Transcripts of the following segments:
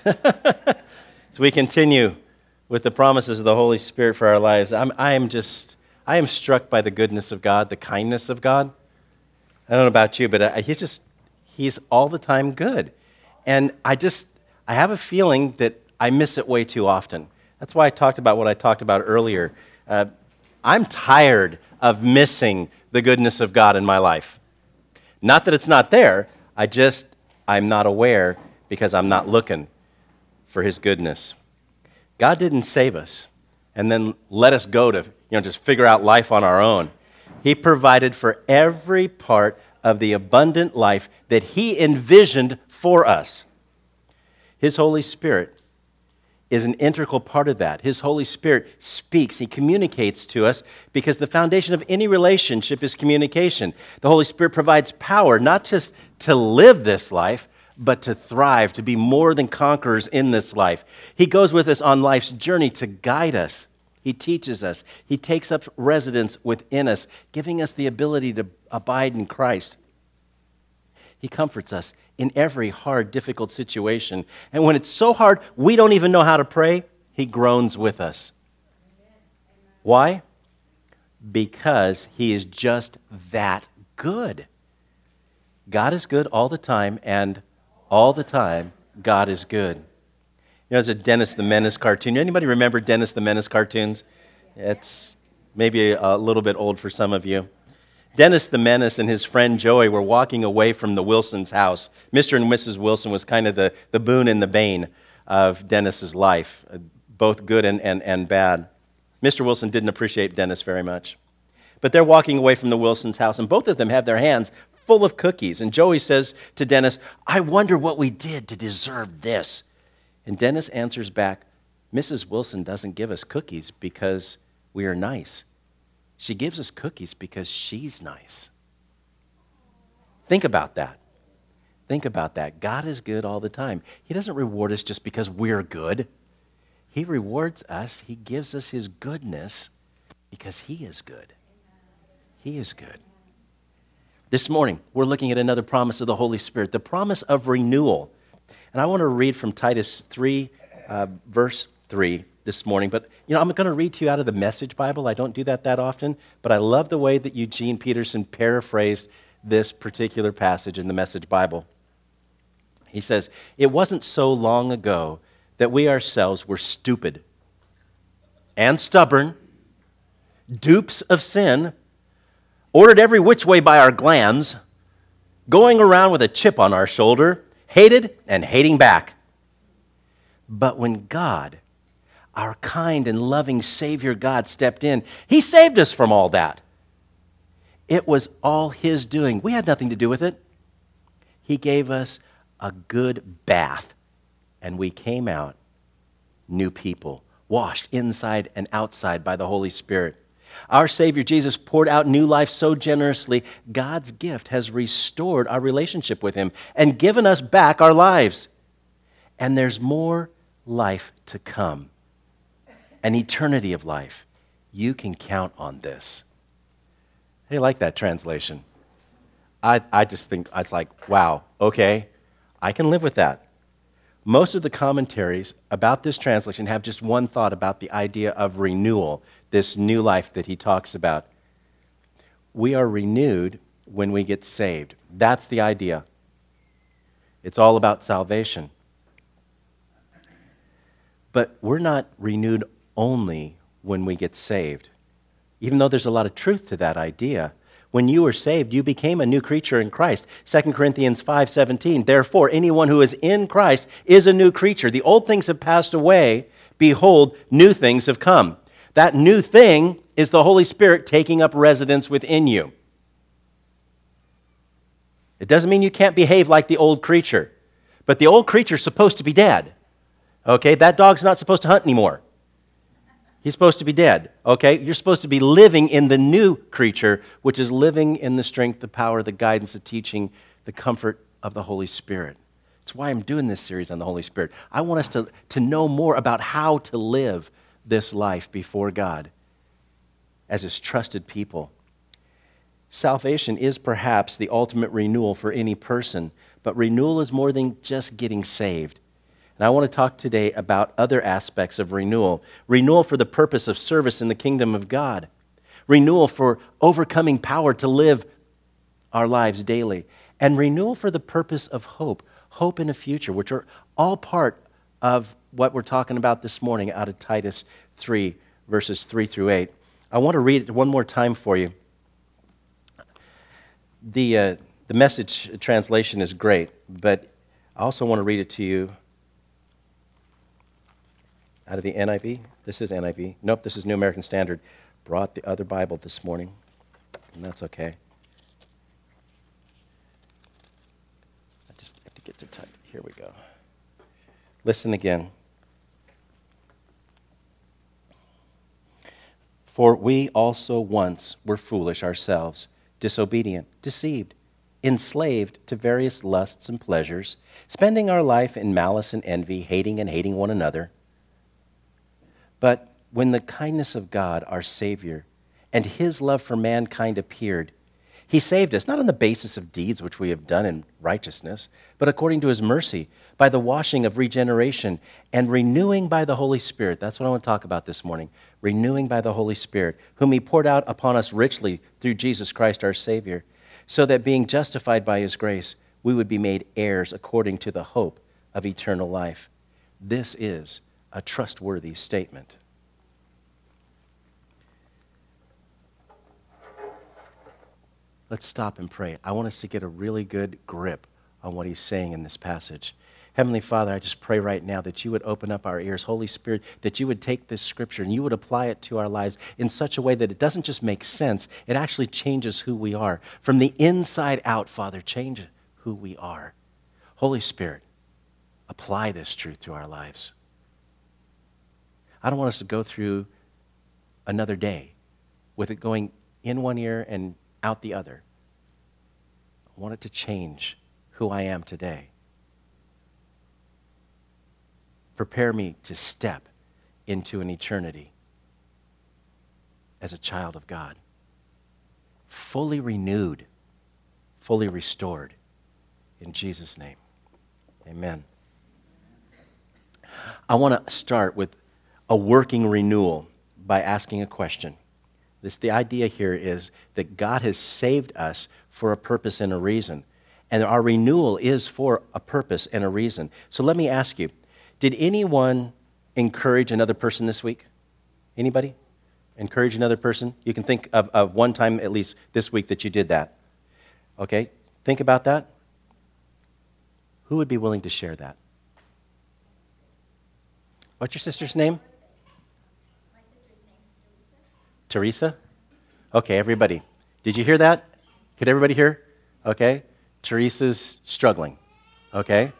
As we continue with the promises of the Holy Spirit for our lives, I'm, I am just, I am struck by the goodness of God, the kindness of God. I don't know about you, but uh, he's just, he's all the time good. And I just, I have a feeling that I miss it way too often. That's why I talked about what I talked about earlier. Uh, I'm tired of missing the goodness of God in my life. Not that it's not there, I just, I'm not aware because I'm not looking for His goodness. God didn't save us and then let us go to, you know, just figure out life on our own. He provided for every part of the abundant life that He envisioned for us. His Holy Spirit is an integral part of that. His Holy Spirit speaks, He communicates to us because the foundation of any relationship is communication. The Holy Spirit provides power not just to live this life, but to thrive, to be more than conquerors in this life. He goes with us on life's journey to guide us. He teaches us. He takes up residence within us, giving us the ability to abide in Christ. He comforts us in every hard, difficult situation. And when it's so hard, we don't even know how to pray, He groans with us. Why? Because He is just that good. God is good all the time, and all the time, God is good. You know, there's a Dennis the Menace cartoon. Anybody remember Dennis the Menace cartoons? It's maybe a little bit old for some of you. Dennis the Menace and his friend Joey were walking away from the Wilson's house. Mr. and Mrs. Wilson was kind of the, the boon and the bane of Dennis's life, uh, both good and, and, and bad. Mr. Wilson didn't appreciate Dennis very much. But they're walking away from the Wilson's house, and both of them have their hands full of cookies. And Joey says to Dennis, I wonder what we did to deserve this. And Dennis answers back, Mrs. Wilson doesn't give us cookies because we are nice. She gives us cookies because she's nice. Think about that. Think about that. God is good all the time. He doesn't reward us just because we're good. He rewards us, He gives us His goodness because He is good. He is good. This morning, we're looking at another promise of the Holy Spirit, the promise of renewal. And I want to read from Titus 3, uh, verse 3 this morning. But, you know, I'm going to read to you out of the Message Bible. I don't do that that often, but I love the way that Eugene Peterson paraphrased this particular passage in the Message Bible. He says, It wasn't so long ago that we ourselves were stupid and stubborn, dupes of sin, ordered every which way by our glands, going around with a chip on our shoulder, hated and hating back. But when God, our kind and loving Savior God stepped in. He saved us from all that. It was all His doing. We had nothing to do with it. He gave us a good bath, and we came out new people, washed inside and outside by the Holy Spirit. Our Savior Jesus poured out new life so generously, God's gift has restored our relationship with Him and given us back our lives. And there's more life to come an eternity of life. You can count on this. Hey, like that translation. I, I just think it's like, wow, okay, I can live with that. Most of the commentaries about this translation have just one thought about the idea of renewal, this new life that he talks about. We are renewed when we get saved. That's the idea. It's all about salvation. But we're not renewed only when we get saved. Even though there's a lot of truth to that idea, when you were saved, you became a new creature in Christ. 2 Corinthians 5:17. Therefore, anyone who is in Christ is a new creature. The old things have passed away; behold, new things have come. That new thing is the Holy Spirit taking up residence within you. It doesn't mean you can't behave like the old creature, but the old creature's supposed to be dead. Okay, that dog's not supposed to hunt anymore. He's supposed to be dead, okay? You're supposed to be living in the new creature, which is living in the strength, the power, the guidance, the teaching, the comfort of the Holy Spirit. That's why I'm doing this series on the Holy Spirit. I want us to, to know more about how to live this life before God as His trusted people. Salvation is perhaps the ultimate renewal for any person, but renewal is more than just getting saved. And I want to talk today about other aspects of renewal renewal for the purpose of service in the kingdom of God, renewal for overcoming power to live our lives daily, and renewal for the purpose of hope, hope in the future, which are all part of what we're talking about this morning out of Titus 3, verses 3 through 8. I want to read it one more time for you. The, uh, the message translation is great, but I also want to read it to you out of the NIV. This is NIV. Nope, this is New American Standard. Brought the other Bible this morning, and that's okay. I just have to get to type. Here we go. Listen again. For we also once were foolish ourselves, disobedient, deceived, enslaved to various lusts and pleasures, spending our life in malice and envy, hating and hating one another. But when the kindness of God, our Savior, and his love for mankind appeared, he saved us, not on the basis of deeds which we have done in righteousness, but according to his mercy, by the washing of regeneration and renewing by the Holy Spirit. That's what I want to talk about this morning. Renewing by the Holy Spirit, whom he poured out upon us richly through Jesus Christ our Savior, so that being justified by his grace, we would be made heirs according to the hope of eternal life. This is a trustworthy statement. Let's stop and pray. I want us to get a really good grip on what he's saying in this passage. Heavenly Father, I just pray right now that you would open up our ears. Holy Spirit, that you would take this scripture and you would apply it to our lives in such a way that it doesn't just make sense, it actually changes who we are. From the inside out, Father, change who we are. Holy Spirit, apply this truth to our lives. I don't want us to go through another day with it going in one ear and out the other. I want it to change who I am today. Prepare me to step into an eternity as a child of God, fully renewed, fully restored. In Jesus' name, amen. I want to start with a working renewal by asking a question. This, the idea here is that God has saved us for a purpose and a reason. And our renewal is for a purpose and a reason. So let me ask you did anyone encourage another person this week? Anybody? Encourage another person? You can think of, of one time at least this week that you did that. Okay? Think about that. Who would be willing to share that? What's your sister's name? Teresa? Okay, everybody. Did you hear that? Could everybody hear? Okay. Teresa's struggling. Okay?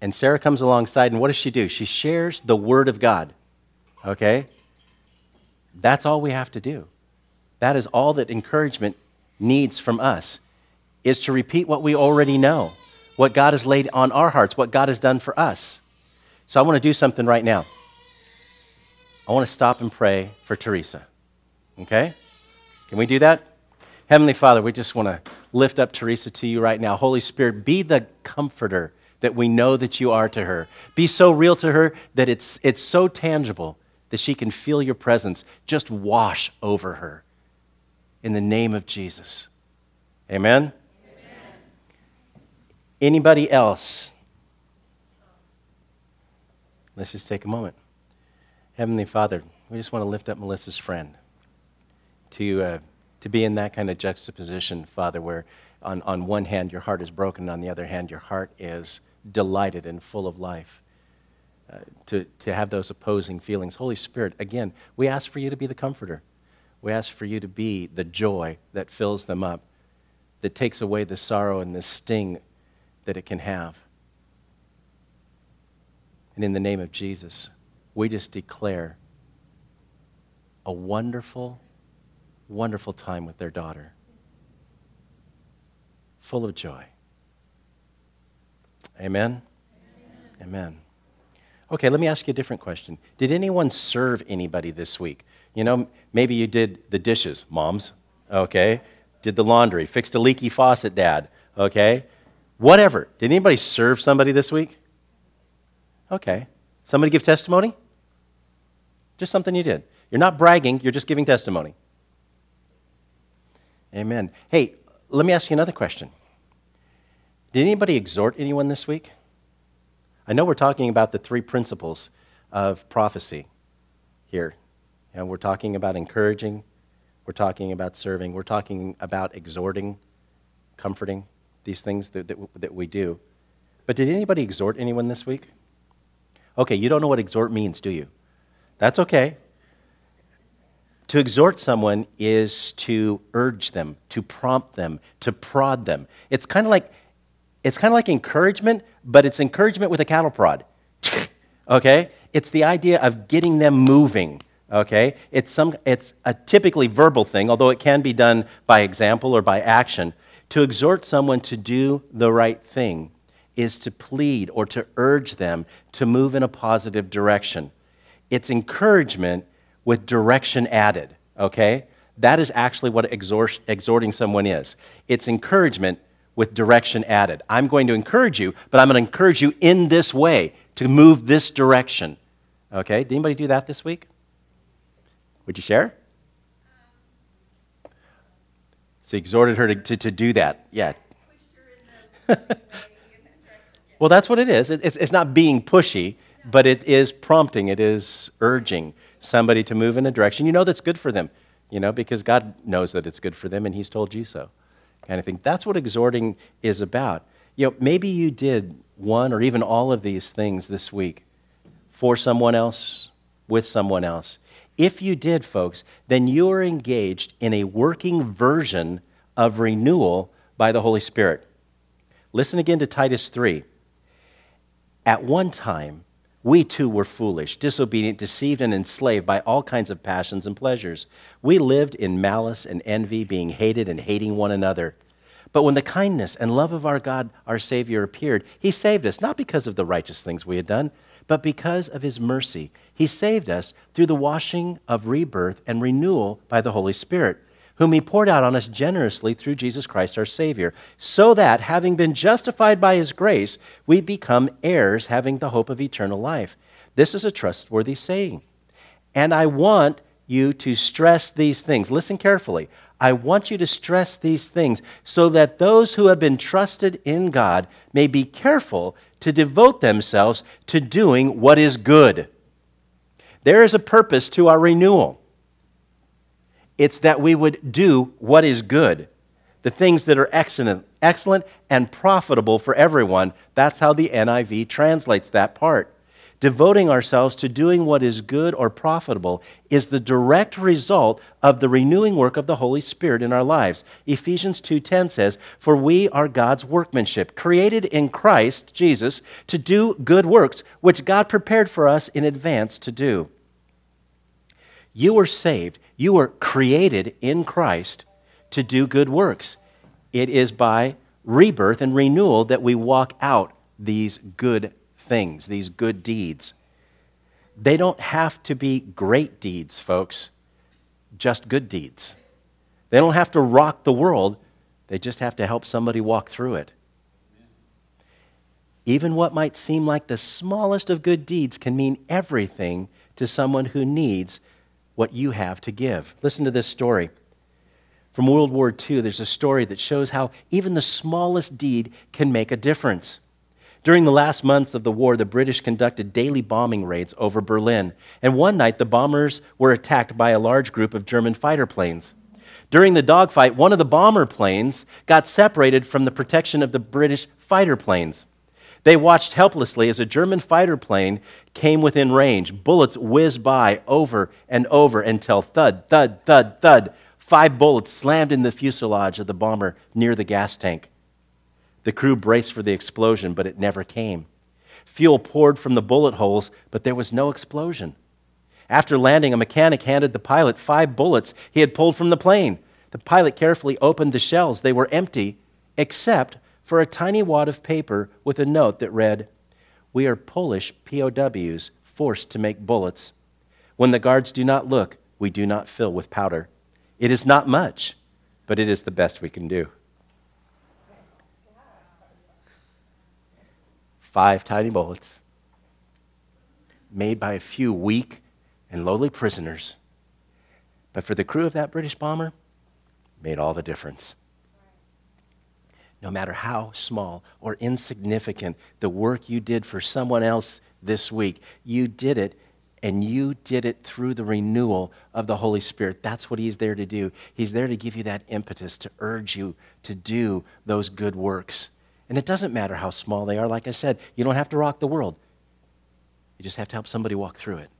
And Sarah comes alongside, and what does she do? She shares the Word of God. Okay? That's all we have to do. That is all that encouragement needs from us, is to repeat what we already know, what God has laid on our hearts, what God has done for us. So I want to do something right now. I want to stop and pray for Teresa. Okay? Can we do that? Heavenly Father, we just want to lift up Teresa to you right now. Holy Spirit, be the comforter that we know that you are to her. Be so real to her that it's, it's so tangible that she can feel your presence just wash over her. In the name of Jesus. Amen? Amen. Anybody else? Let's just take a moment. Heavenly Father, we just want to lift up Melissa's friend to, uh, to be in that kind of juxtaposition, Father, where on, on one hand your heart is broken, on the other hand your heart is delighted and full of life. Uh, to, to have those opposing feelings. Holy Spirit, again, we ask for you to be the comforter. We ask for you to be the joy that fills them up, that takes away the sorrow and the sting that it can have. And in the name of Jesus, we just declare a wonderful, wonderful time with their daughter, full of joy. Amen? Amen? Amen. Okay, let me ask you a different question. Did anyone serve anybody this week? You know, maybe you did the dishes, moms, okay? Did the laundry, fixed a leaky faucet, dad, okay? Whatever. Did anybody serve somebody this week? Okay. Somebody give testimony? Just something you did. You're not bragging, you're just giving testimony. Amen. Hey, let me ask you another question. Did anybody exhort anyone this week? I know we're talking about the three principles of prophecy here. And we're talking about encouraging, we're talking about serving, we're talking about exhorting, comforting, these things that, that, that we do. But did anybody exhort anyone this week? Okay, you don't know what exhort means, do you? That's okay. To exhort someone is to urge them, to prompt them, to prod them. It's kind of like it's kind of like encouragement, but it's encouragement with a cattle prod. okay? It's the idea of getting them moving. Okay? It's some it's a typically verbal thing, although it can be done by example or by action. To exhort someone to do the right thing is to plead or to urge them to move in a positive direction. It's encouragement with direction added, okay? That is actually what exhort, exhorting someone is. It's encouragement with direction added. I'm going to encourage you, but I'm going to encourage you in this way to move this direction. Okay? Did anybody do that this week? Would you share? So he exhorted her to, to, to do that. Yeah. well, that's what it is. It, it's, it's not being pushy, but it is prompting, it is urging somebody to move in a direction you know that's good for them, you know, because God knows that it's good for them and He's told you so. Kind of thing. That's what exhorting is about. You know, maybe you did one or even all of these things this week for someone else, with someone else. If you did, folks, then you are engaged in a working version of renewal by the Holy Spirit. Listen again to Titus 3. At one time, we too were foolish, disobedient, deceived, and enslaved by all kinds of passions and pleasures. We lived in malice and envy, being hated and hating one another. But when the kindness and love of our God, our Savior, appeared, He saved us, not because of the righteous things we had done, but because of his mercy, he saved us through the washing of rebirth and renewal by the Holy Spirit, whom he poured out on us generously through Jesus Christ our Savior, so that, having been justified by his grace, we become heirs, having the hope of eternal life. This is a trustworthy saying. And I want you to stress these things. Listen carefully. I want you to stress these things so that those who have been trusted in God may be careful to devote themselves to doing what is good. There is a purpose to our renewal. It's that we would do what is good, the things that are excellent, excellent and profitable for everyone. That's how the NIV translates that part devoting ourselves to doing what is good or profitable is the direct result of the renewing work of the Holy Spirit in our lives. Ephesians 2:10 says, "For we are God's workmanship, created in Christ Jesus to do good works which God prepared for us in advance to do." You were saved, you were created in Christ to do good works. It is by rebirth and renewal that we walk out these good things, these good deeds. They don't have to be great deeds, folks, just good deeds. They don't have to rock the world, they just have to help somebody walk through it. Even what might seem like the smallest of good deeds can mean everything to someone who needs what you have to give. Listen to this story. From World War II, there's a story that shows how even the smallest deed can make a difference. During the last months of the war, the British conducted daily bombing raids over Berlin, and one night the bombers were attacked by a large group of German fighter planes. During the dogfight, one of the bomber planes got separated from the protection of the British fighter planes. They watched helplessly as a German fighter plane came within range. Bullets whizzed by over and over until thud, thud, thud, thud. Five bullets slammed in the fuselage of the bomber near the gas tank. The crew braced for the explosion, but it never came. Fuel poured from the bullet holes, but there was no explosion. After landing, a mechanic handed the pilot five bullets he had pulled from the plane. The pilot carefully opened the shells. They were empty, except for a tiny wad of paper with a note that read, We are Polish POWs forced to make bullets. When the guards do not look, we do not fill with powder. It is not much, but it is the best we can do. five tiny bullets, made by a few weak and lowly prisoners. But for the crew of that British bomber, made all the difference. No matter how small or insignificant the work you did for someone else this week, you did it and you did it through the renewal of the Holy Spirit. That's what He's there to do. He's there to give you that impetus, to urge you to do those good works. And it doesn't matter how small they are. Like I said, you don't have to rock the world, you just have to help somebody walk through it.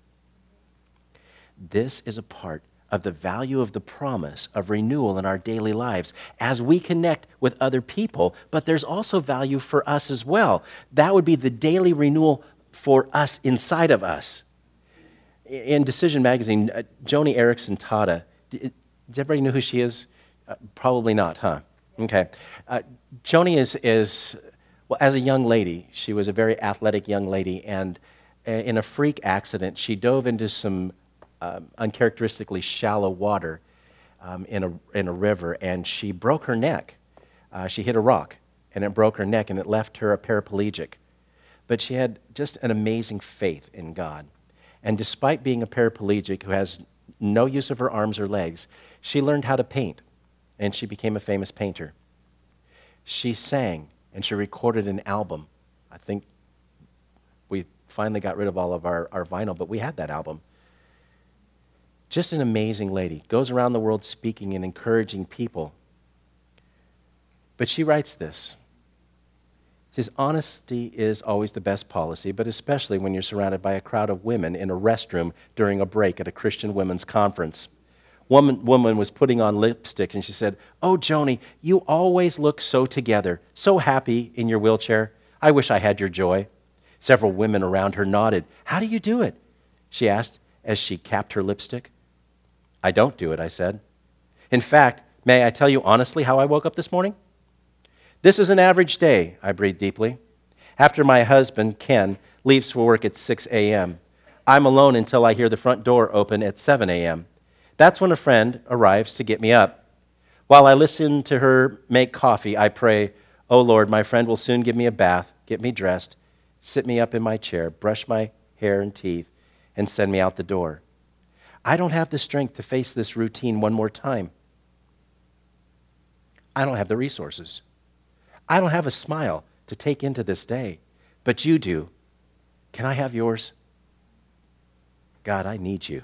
This is a part of the value of the promise of renewal in our daily lives as we connect with other people, but there's also value for us as well. That would be the daily renewal for us inside of us. In Decision Magazine, uh, Joni Eareckson Tada, does everybody know who she is? Uh, probably not, huh? Okay. Uh, Joni is, is, well, as a young lady, she was a very athletic young lady, and uh, in a freak accident, she dove into some um, uncharacteristically shallow water um, in, a, in a river, and she broke her neck. Uh, she hit a rock, and it broke her neck, and it left her a paraplegic. But she had just an amazing faith in God. And despite being a paraplegic who has no use of her arms or legs, she learned how to paint, and she became a famous painter. She sang, and she recorded an album. I think we finally got rid of all of our, our vinyl, but we had that album. Just an amazing lady. Goes around the world speaking and encouraging people. But she writes this. His honesty is always the best policy, but especially when you're surrounded by a crowd of women in a restroom during a break at a Christian women's conference. Woman, woman was putting on lipstick and she said, Oh, Joni, you always look so together, so happy in your wheelchair. I wish I had your joy. Several women around her nodded. How do you do it? She asked as she capped her lipstick. I don't do it, I said. In fact, may I tell you honestly how I woke up this morning? This is an average day, I breathed deeply. After my husband, Ken, leaves for work at 6 a.m., I'm alone until I hear the front door open at 7 a.m. That's when a friend arrives to get me up. While I listen to her make coffee, I pray, Oh Lord, my friend will soon give me a bath, get me dressed, sit me up in my chair, brush my hair and teeth, and send me out the door. I don't have the strength to face this routine one more time. I don't have the resources. I don't have a smile to take into this day, but you do. Can I have yours? God, I need you.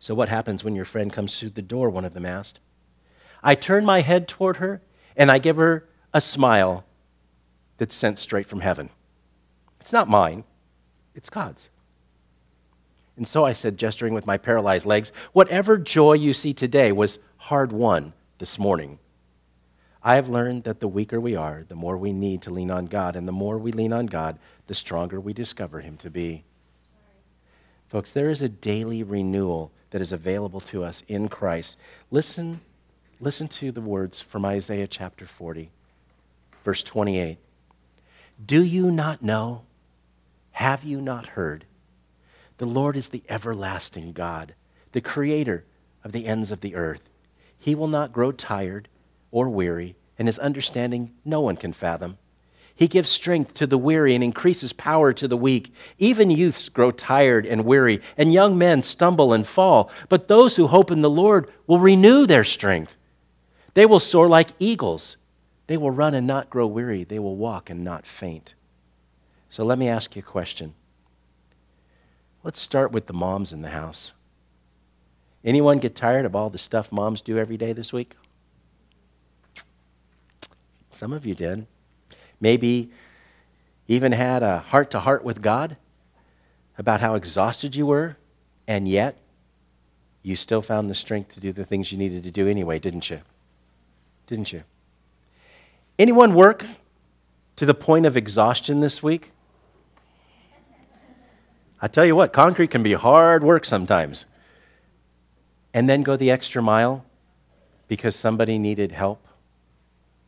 So, what happens when your friend comes through the door? One of them asked. I turn my head toward her and I give her a smile that's sent straight from heaven. It's not mine, it's God's. And so I said, gesturing with my paralyzed legs, whatever joy you see today was hard won this morning. I have learned that the weaker we are, the more we need to lean on God, and the more we lean on God, the stronger we discover Him to be. Folks, there is a daily renewal that is available to us in Christ. Listen, listen to the words from Isaiah chapter 40, verse 28. Do you not know? Have you not heard? The Lord is the everlasting God, the creator of the ends of the earth. He will not grow tired or weary, and his understanding no one can fathom. He gives strength to the weary and increases power to the weak. Even youths grow tired and weary, and young men stumble and fall. But those who hope in the Lord will renew their strength. They will soar like eagles. They will run and not grow weary. They will walk and not faint. So let me ask you a question Let's start with the moms in the house. Anyone get tired of all the stuff moms do every day this week? Some of you did. Maybe even had a heart to heart with God about how exhausted you were, and yet you still found the strength to do the things you needed to do anyway, didn't you? Didn't you? Anyone work to the point of exhaustion this week? I tell you what, concrete can be hard work sometimes. And then go the extra mile because somebody needed help,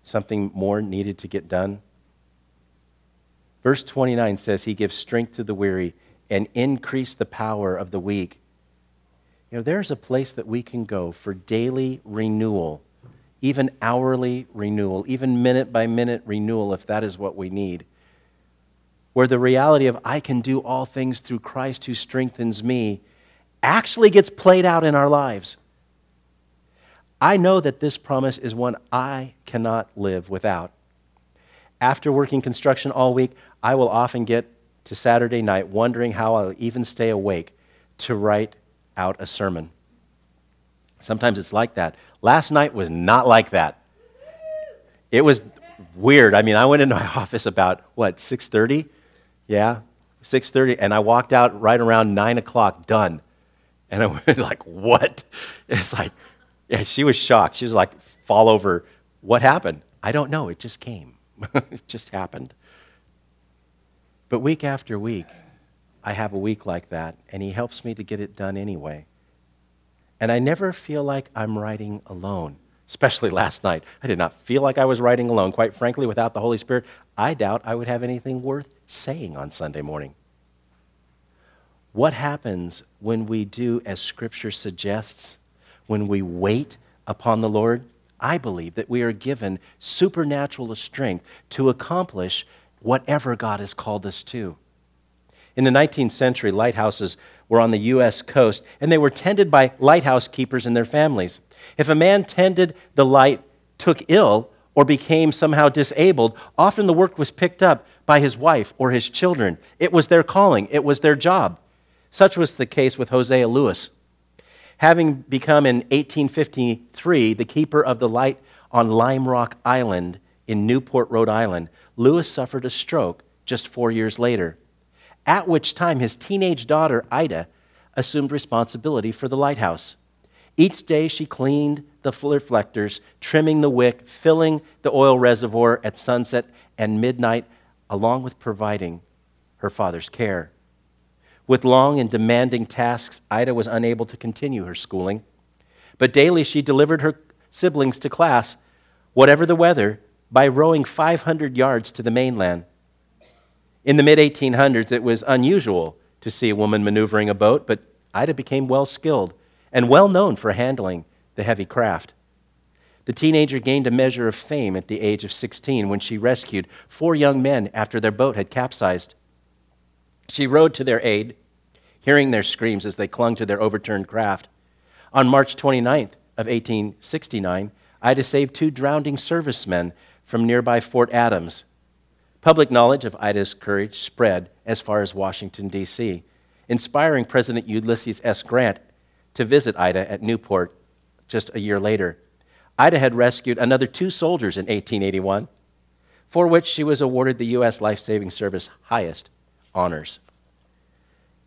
something more needed to get done. Verse 29 says, He gives strength to the weary and increase the power of the weak. You know, there's a place that we can go for daily renewal, even hourly renewal, even minute by minute renewal, if that is what we need. Where the reality of I can do all things through Christ who strengthens me actually gets played out in our lives. I know that this promise is one I cannot live without. After working construction all week, I will often get to Saturday night wondering how I'll even stay awake to write out a sermon. Sometimes it's like that. Last night was not like that. It was weird. I mean, I went into my office about what 6:30, yeah, 6:30, and I walked out right around nine o'clock, done. And I went like, "What?" It's like, yeah. She was shocked. She was like, "Fall over." What happened? I don't know. It just came. it just happened. But week after week, I have a week like that, and He helps me to get it done anyway. And I never feel like I'm writing alone, especially last night. I did not feel like I was writing alone. Quite frankly, without the Holy Spirit, I doubt I would have anything worth saying on Sunday morning. What happens when we do as Scripture suggests, when we wait upon the Lord? I believe that we are given supernatural strength to accomplish whatever God has called us to. In the 19th century, lighthouses were on the U.S. coast, and they were tended by lighthouse keepers and their families. If a man tended the light, took ill, or became somehow disabled, often the work was picked up by his wife or his children. It was their calling, it was their job. Such was the case with Hosea Lewis. Having become in 1853 the keeper of the light on Lime Rock Island in Newport, Rhode Island, Lewis suffered a stroke just four years later at which time his teenage daughter, Ida, assumed responsibility for the lighthouse. Each day she cleaned the reflectors, trimming the wick, filling the oil reservoir at sunset and midnight, along with providing her father's care. With long and demanding tasks, Ida was unable to continue her schooling. But daily she delivered her siblings to class, whatever the weather, by rowing 500 yards to the mainland. In the mid 1800s, it was unusual to see a woman maneuvering a boat, but Ida became well skilled and well known for handling the heavy craft. The teenager gained a measure of fame at the age of 16 when she rescued four young men after their boat had capsized. She rowed to their aid, hearing their screams as they clung to their overturned craft. On March 29th of 1869, Ida saved two drowning servicemen from nearby Fort Adams Public knowledge of Ida's courage spread as far as Washington, D.C., inspiring President Ulysses S. Grant to visit Ida at Newport just a year later. Ida had rescued another two soldiers in 1881, for which she was awarded the U.S. Life Saving Service highest honors.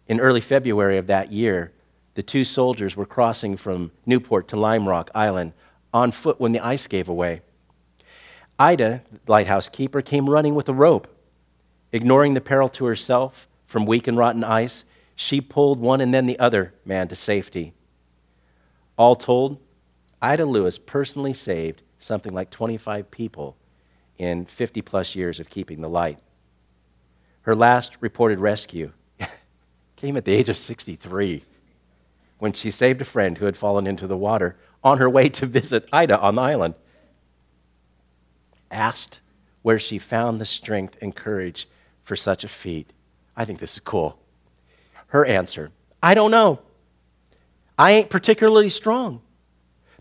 In early February of that year, the two soldiers were crossing from Newport to Lime Rock Island on foot when the ice gave away. Ida, lighthouse keeper, came running with a rope. Ignoring the peril to herself from weak and rotten ice, she pulled one and then the other man to safety. All told, Ida Lewis personally saved something like 25 people in 50 plus years of keeping the light. Her last reported rescue came at the age of 63 when she saved a friend who had fallen into the water on her way to visit Ida on the island asked where she found the strength and courage for such a feat. I think this is cool. Her answer I don't know. I ain't particularly strong.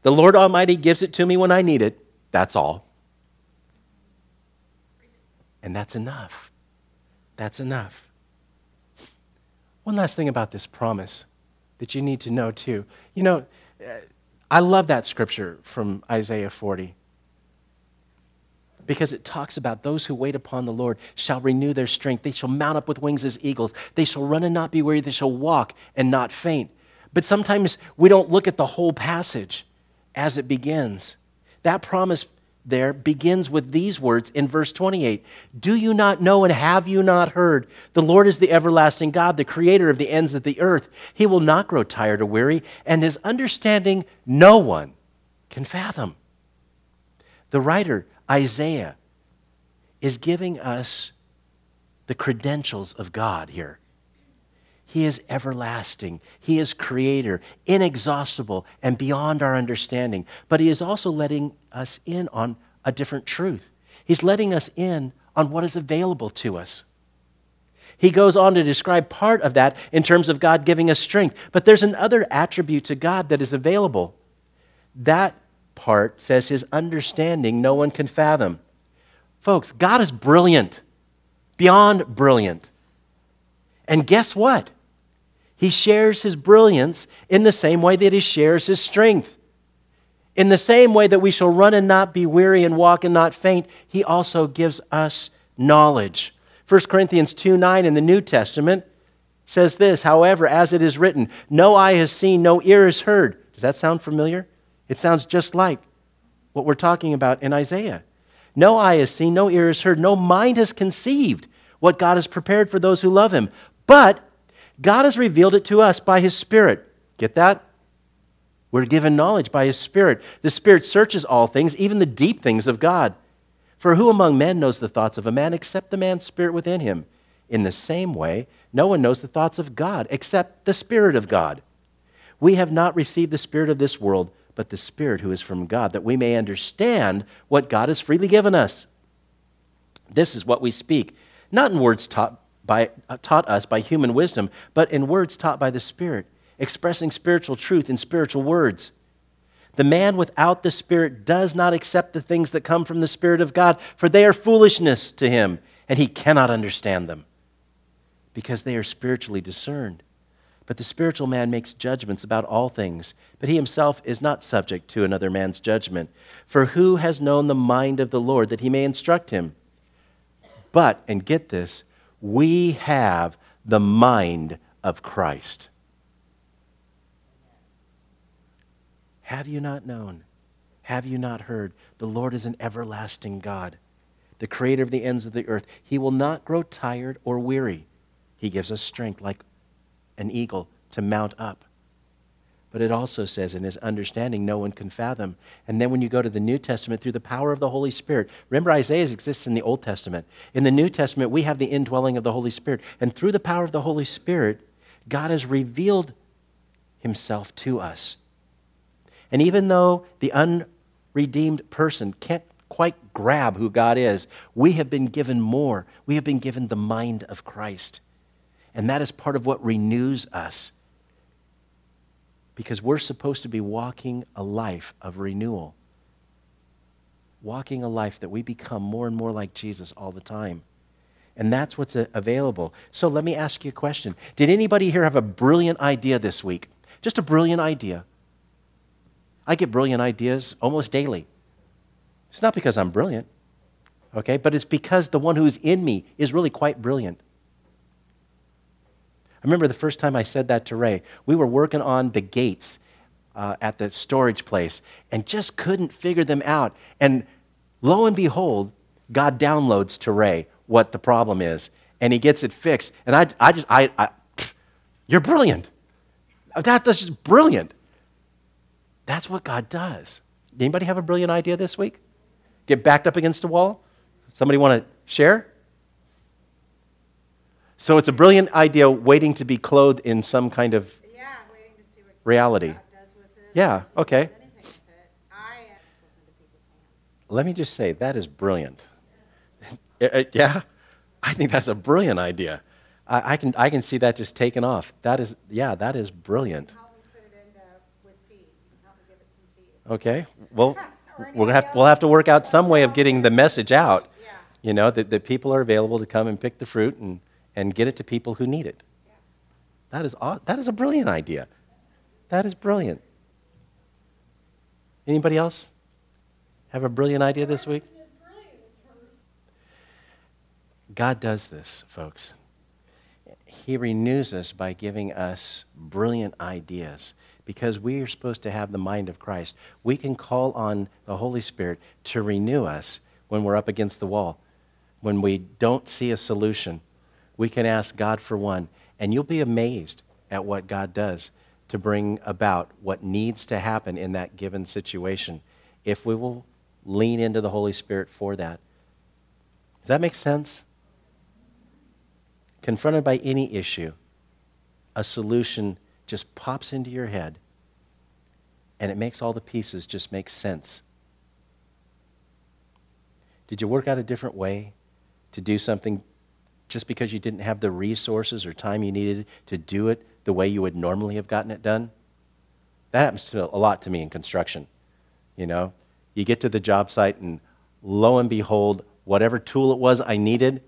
The Lord Almighty gives it to me when I need it. That's all. And that's enough. That's enough. One last thing about this promise that you need to know, too. You know, I love that scripture from Isaiah 40 because it talks about those who wait upon the Lord shall renew their strength. They shall mount up with wings as eagles. They shall run and not be weary. They shall walk and not faint. But sometimes we don't look at the whole passage as it begins. That promise there begins with these words in verse 28 Do you not know and have you not heard? The Lord is the everlasting God, the creator of the ends of the earth. He will not grow tired or weary, and his understanding no one can fathom. The writer Isaiah is giving us the credentials of God here. He is everlasting. He is creator, inexhaustible, and beyond our understanding. But He is also letting us in on a different truth. He's letting us in on what is available to us. He goes on to describe part of that in terms of God giving us strength. But there's another attribute to God that is available. That part says his understanding no one can fathom. Folks, God is brilliant, beyond brilliant. And guess what? He shares his brilliance in the same way that he shares his strength. In the same way that we shall run and not be weary and walk and not faint, he also gives us knowledge. 1 Corinthians 2 9 in the New Testament says this, however, as it is written, no eye has seen, no ear has heard. Does that sound familiar? It sounds just like what we're talking about in Isaiah. No eye has seen, no ear has heard, no mind has conceived what God has prepared for those who love him. But God has revealed it to us by his Spirit. Get that? We're given knowledge by His Spirit. The Spirit searches all things, even the deep things of God. For who among men knows the thoughts of a man except the man's spirit within him? In the same way, no one knows the thoughts of God except the Spirit of God. We have not received the Spirit of this world, but the Spirit who is from God, that we may understand what God has freely given us. This is what we speak, not in words taught, by, uh, taught us by human wisdom, but in words taught by the Spirit expressing spiritual truth in spiritual words. The man without the Spirit does not accept the things that come from the Spirit of God, for they are foolishness to him, and he cannot understand them because they are spiritually discerned. But the spiritual man makes judgments about all things, but he himself is not subject to another man's judgment. For who has known the mind of the Lord that he may instruct him? But, and get this, we have the mind of Christ. Have you not known? Have you not heard? The Lord is an everlasting God, the creator of the ends of the earth. He will not grow tired or weary. He gives us strength like an eagle to mount up. But it also says, in his understanding, no one can fathom. And then when you go to the New Testament, through the power of the Holy Spirit, remember Isaiah exists in the Old Testament. In the New Testament, we have the indwelling of the Holy Spirit. And through the power of the Holy Spirit, God has revealed himself to us. And even though the unredeemed person can't quite grab who God is, we have been given more. We have been given the mind of Christ. And that is part of what renews us. Because we're supposed to be walking a life of renewal, walking a life that we become more and more like Jesus all the time. And that's what's available. So let me ask you a question Did anybody here have a brilliant idea this week? Just a brilliant idea. I get brilliant ideas almost daily. It's not because I'm brilliant, okay, but it's because the one who's in me is really quite brilliant. I remember the first time I said that to Ray. We were working on the gates uh, at the storage place and just couldn't figure them out. And lo and behold, God downloads to Ray what the problem is, and he gets it fixed. And I, I just, I, I you're brilliant. That, that's just brilliant. That's what God does. Anybody have a brilliant idea this week? Get backed up against a wall? Somebody want to share? So it's a brilliant idea waiting to be clothed in some kind of yeah, waiting to see what reality. God does with it. Yeah, okay. Does anything with it. I actually listen to people's hands. Let me just say, that is brilliant. Uh, uh, yeah? I think that's a brilliant idea. I, I, can, I can see that just taken off. That is, yeah, that is brilliant. Help me put it into with feed. You can help me give it some feed. Okay. Well, we'll have, we'll have to work out some way of getting the message out. You know, that, that people are available to come and pick the fruit and, and get it to people who need it. That is, that is a brilliant idea. That is brilliant. Anybody else have a brilliant idea this week? God does this, folks. He renews us by giving us brilliant ideas because we are supposed to have the mind of Christ. We can call on the Holy Spirit to renew us when we're up against the wall, when we don't see a solution. We can ask God for one, and you'll be amazed at what God does to bring about what needs to happen in that given situation if we will lean into the Holy Spirit for that. Does that make sense? confronted by any issue, a solution just pops into your head and it makes all the pieces just make sense. Did you work out a different way to do something just because you didn't have the resources or time you needed to do it the way you would normally have gotten it done. That happens to a lot to me in construction. You know, you get to the job site, and lo and behold, whatever tool it was I needed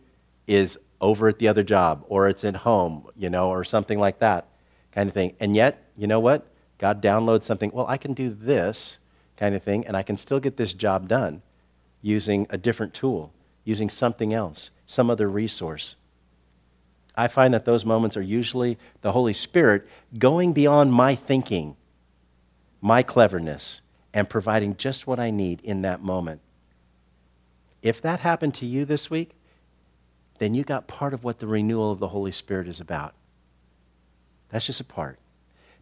is over at the other job, or it's at home, you know, or something like that kind of thing. And yet, you know what? God downloads something, well, I can do this kind of thing, and I can still get this job done using a different tool, using something else, some other resource. I find that those moments are usually the Holy Spirit going beyond my thinking, my cleverness, and providing just what I need in that moment. If that happened to you this week, then you got part of what the renewal of the Holy Spirit is about. That's just a part.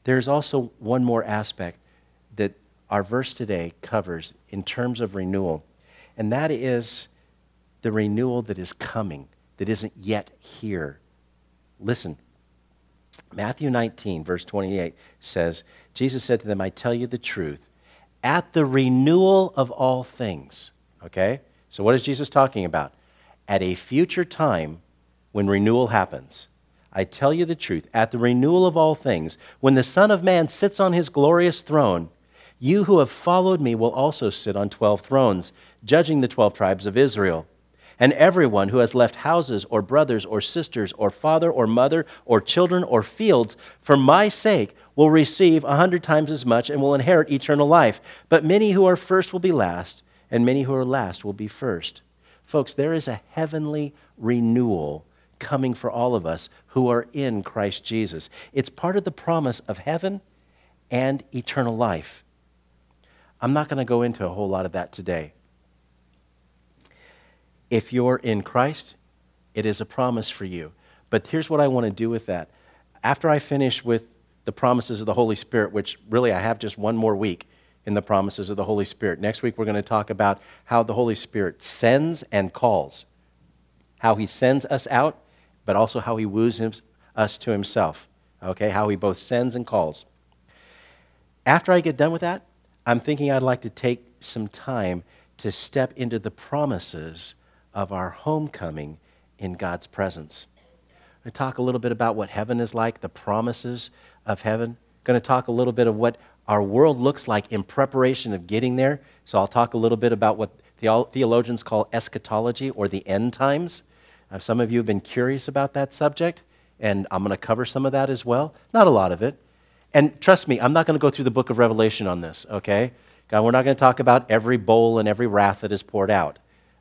There's also one more aspect that our verse today covers in terms of renewal, and that is the renewal that is coming, that isn't yet here. Listen, Matthew 19, verse 28 says, Jesus said to them, I tell you the truth, at the renewal of all things. Okay? So, what is Jesus talking about? At a future time when renewal happens. I tell you the truth, at the renewal of all things, when the Son of Man sits on his glorious throne, you who have followed me will also sit on twelve thrones, judging the twelve tribes of Israel. And everyone who has left houses or brothers or sisters or father or mother or children or fields for my sake will receive a hundred times as much and will inherit eternal life. But many who are first will be last, and many who are last will be first. Folks, there is a heavenly renewal coming for all of us who are in Christ Jesus. It's part of the promise of heaven and eternal life. I'm not going to go into a whole lot of that today. If you're in Christ, it is a promise for you. But here's what I want to do with that. After I finish with the promises of the Holy Spirit, which really I have just one more week in the promises of the Holy Spirit. Next week, we're going to talk about how the Holy Spirit sends and calls, how he sends us out but also how he woos us to himself. Okay, how he both sends and calls. After I get done with that, I'm thinking I'd like to take some time to step into the promises of our homecoming in God's presence. To talk a little bit about what heaven is like, the promises of heaven. Going to talk a little bit of what our world looks like in preparation of getting there. So I'll talk a little bit about what theologians call eschatology or the end times. Uh, some of you have been curious about that subject, and I'm going to cover some of that as well. Not a lot of it. And trust me, I'm not going to go through the book of Revelation on this, okay? God, we're not going to talk about every bowl and every wrath that is poured out,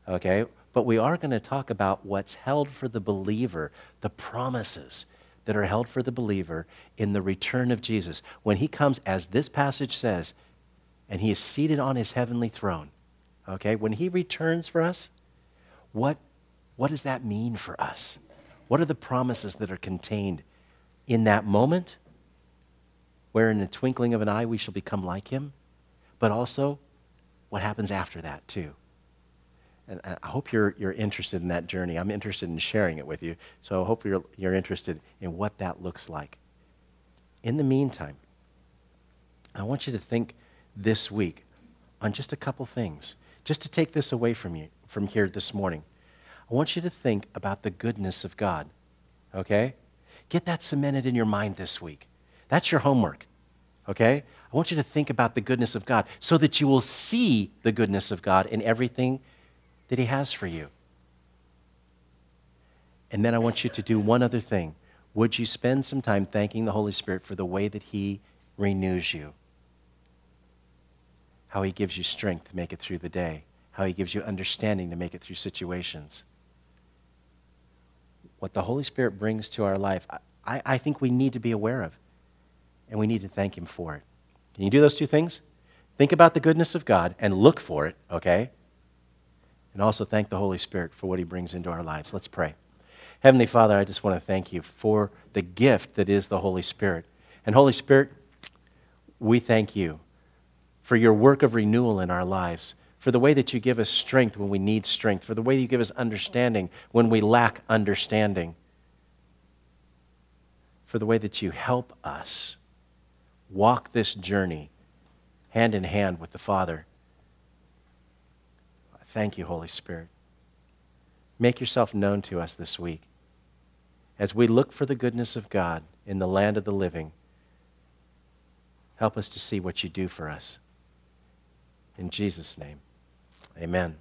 okay? But we are going to talk about what's held for the believer, the promises that are held for the believer in the return of Jesus. When he comes, as this passage says, and he is seated on his heavenly throne, okay? When he returns for us, what what does that mean for us? What are the promises that are contained in that moment where in the twinkling of an eye we shall become like him? But also, what happens after that, too? And I hope you're, you're interested in that journey. I'm interested in sharing it with you. So I hope you're, you're interested in what that looks like. In the meantime, I want you to think this week on just a couple things, just to take this away from you from here this morning. I want you to think about the goodness of God. Okay? Get that cemented in your mind this week. That's your homework. Okay? I want you to think about the goodness of God so that you will see the goodness of God in everything that He has for you. And then I want you to do one other thing. Would you spend some time thanking the Holy Spirit for the way that He renews you? How He gives you strength to make it through the day, how He gives you understanding to make it through situations what the Holy Spirit brings to our life, I, I think we need to be aware of. And we need to thank Him for it. Can you do those two things? Think about the goodness of God and look for it, okay? And also thank the Holy Spirit for what He brings into our lives. Let's pray. Heavenly Father, I just want to thank you for the gift that is the Holy Spirit. And Holy Spirit, we thank you for your work of renewal in our lives for the way that you give us strength when we need strength, for the way you give us understanding when we lack understanding, for the way that you help us walk this journey hand in hand with the Father. Thank you, Holy Spirit. Make yourself known to us this week. as we look for the goodness of God in the land of the living, help us to see what you do for us. In Jesus' name, amen.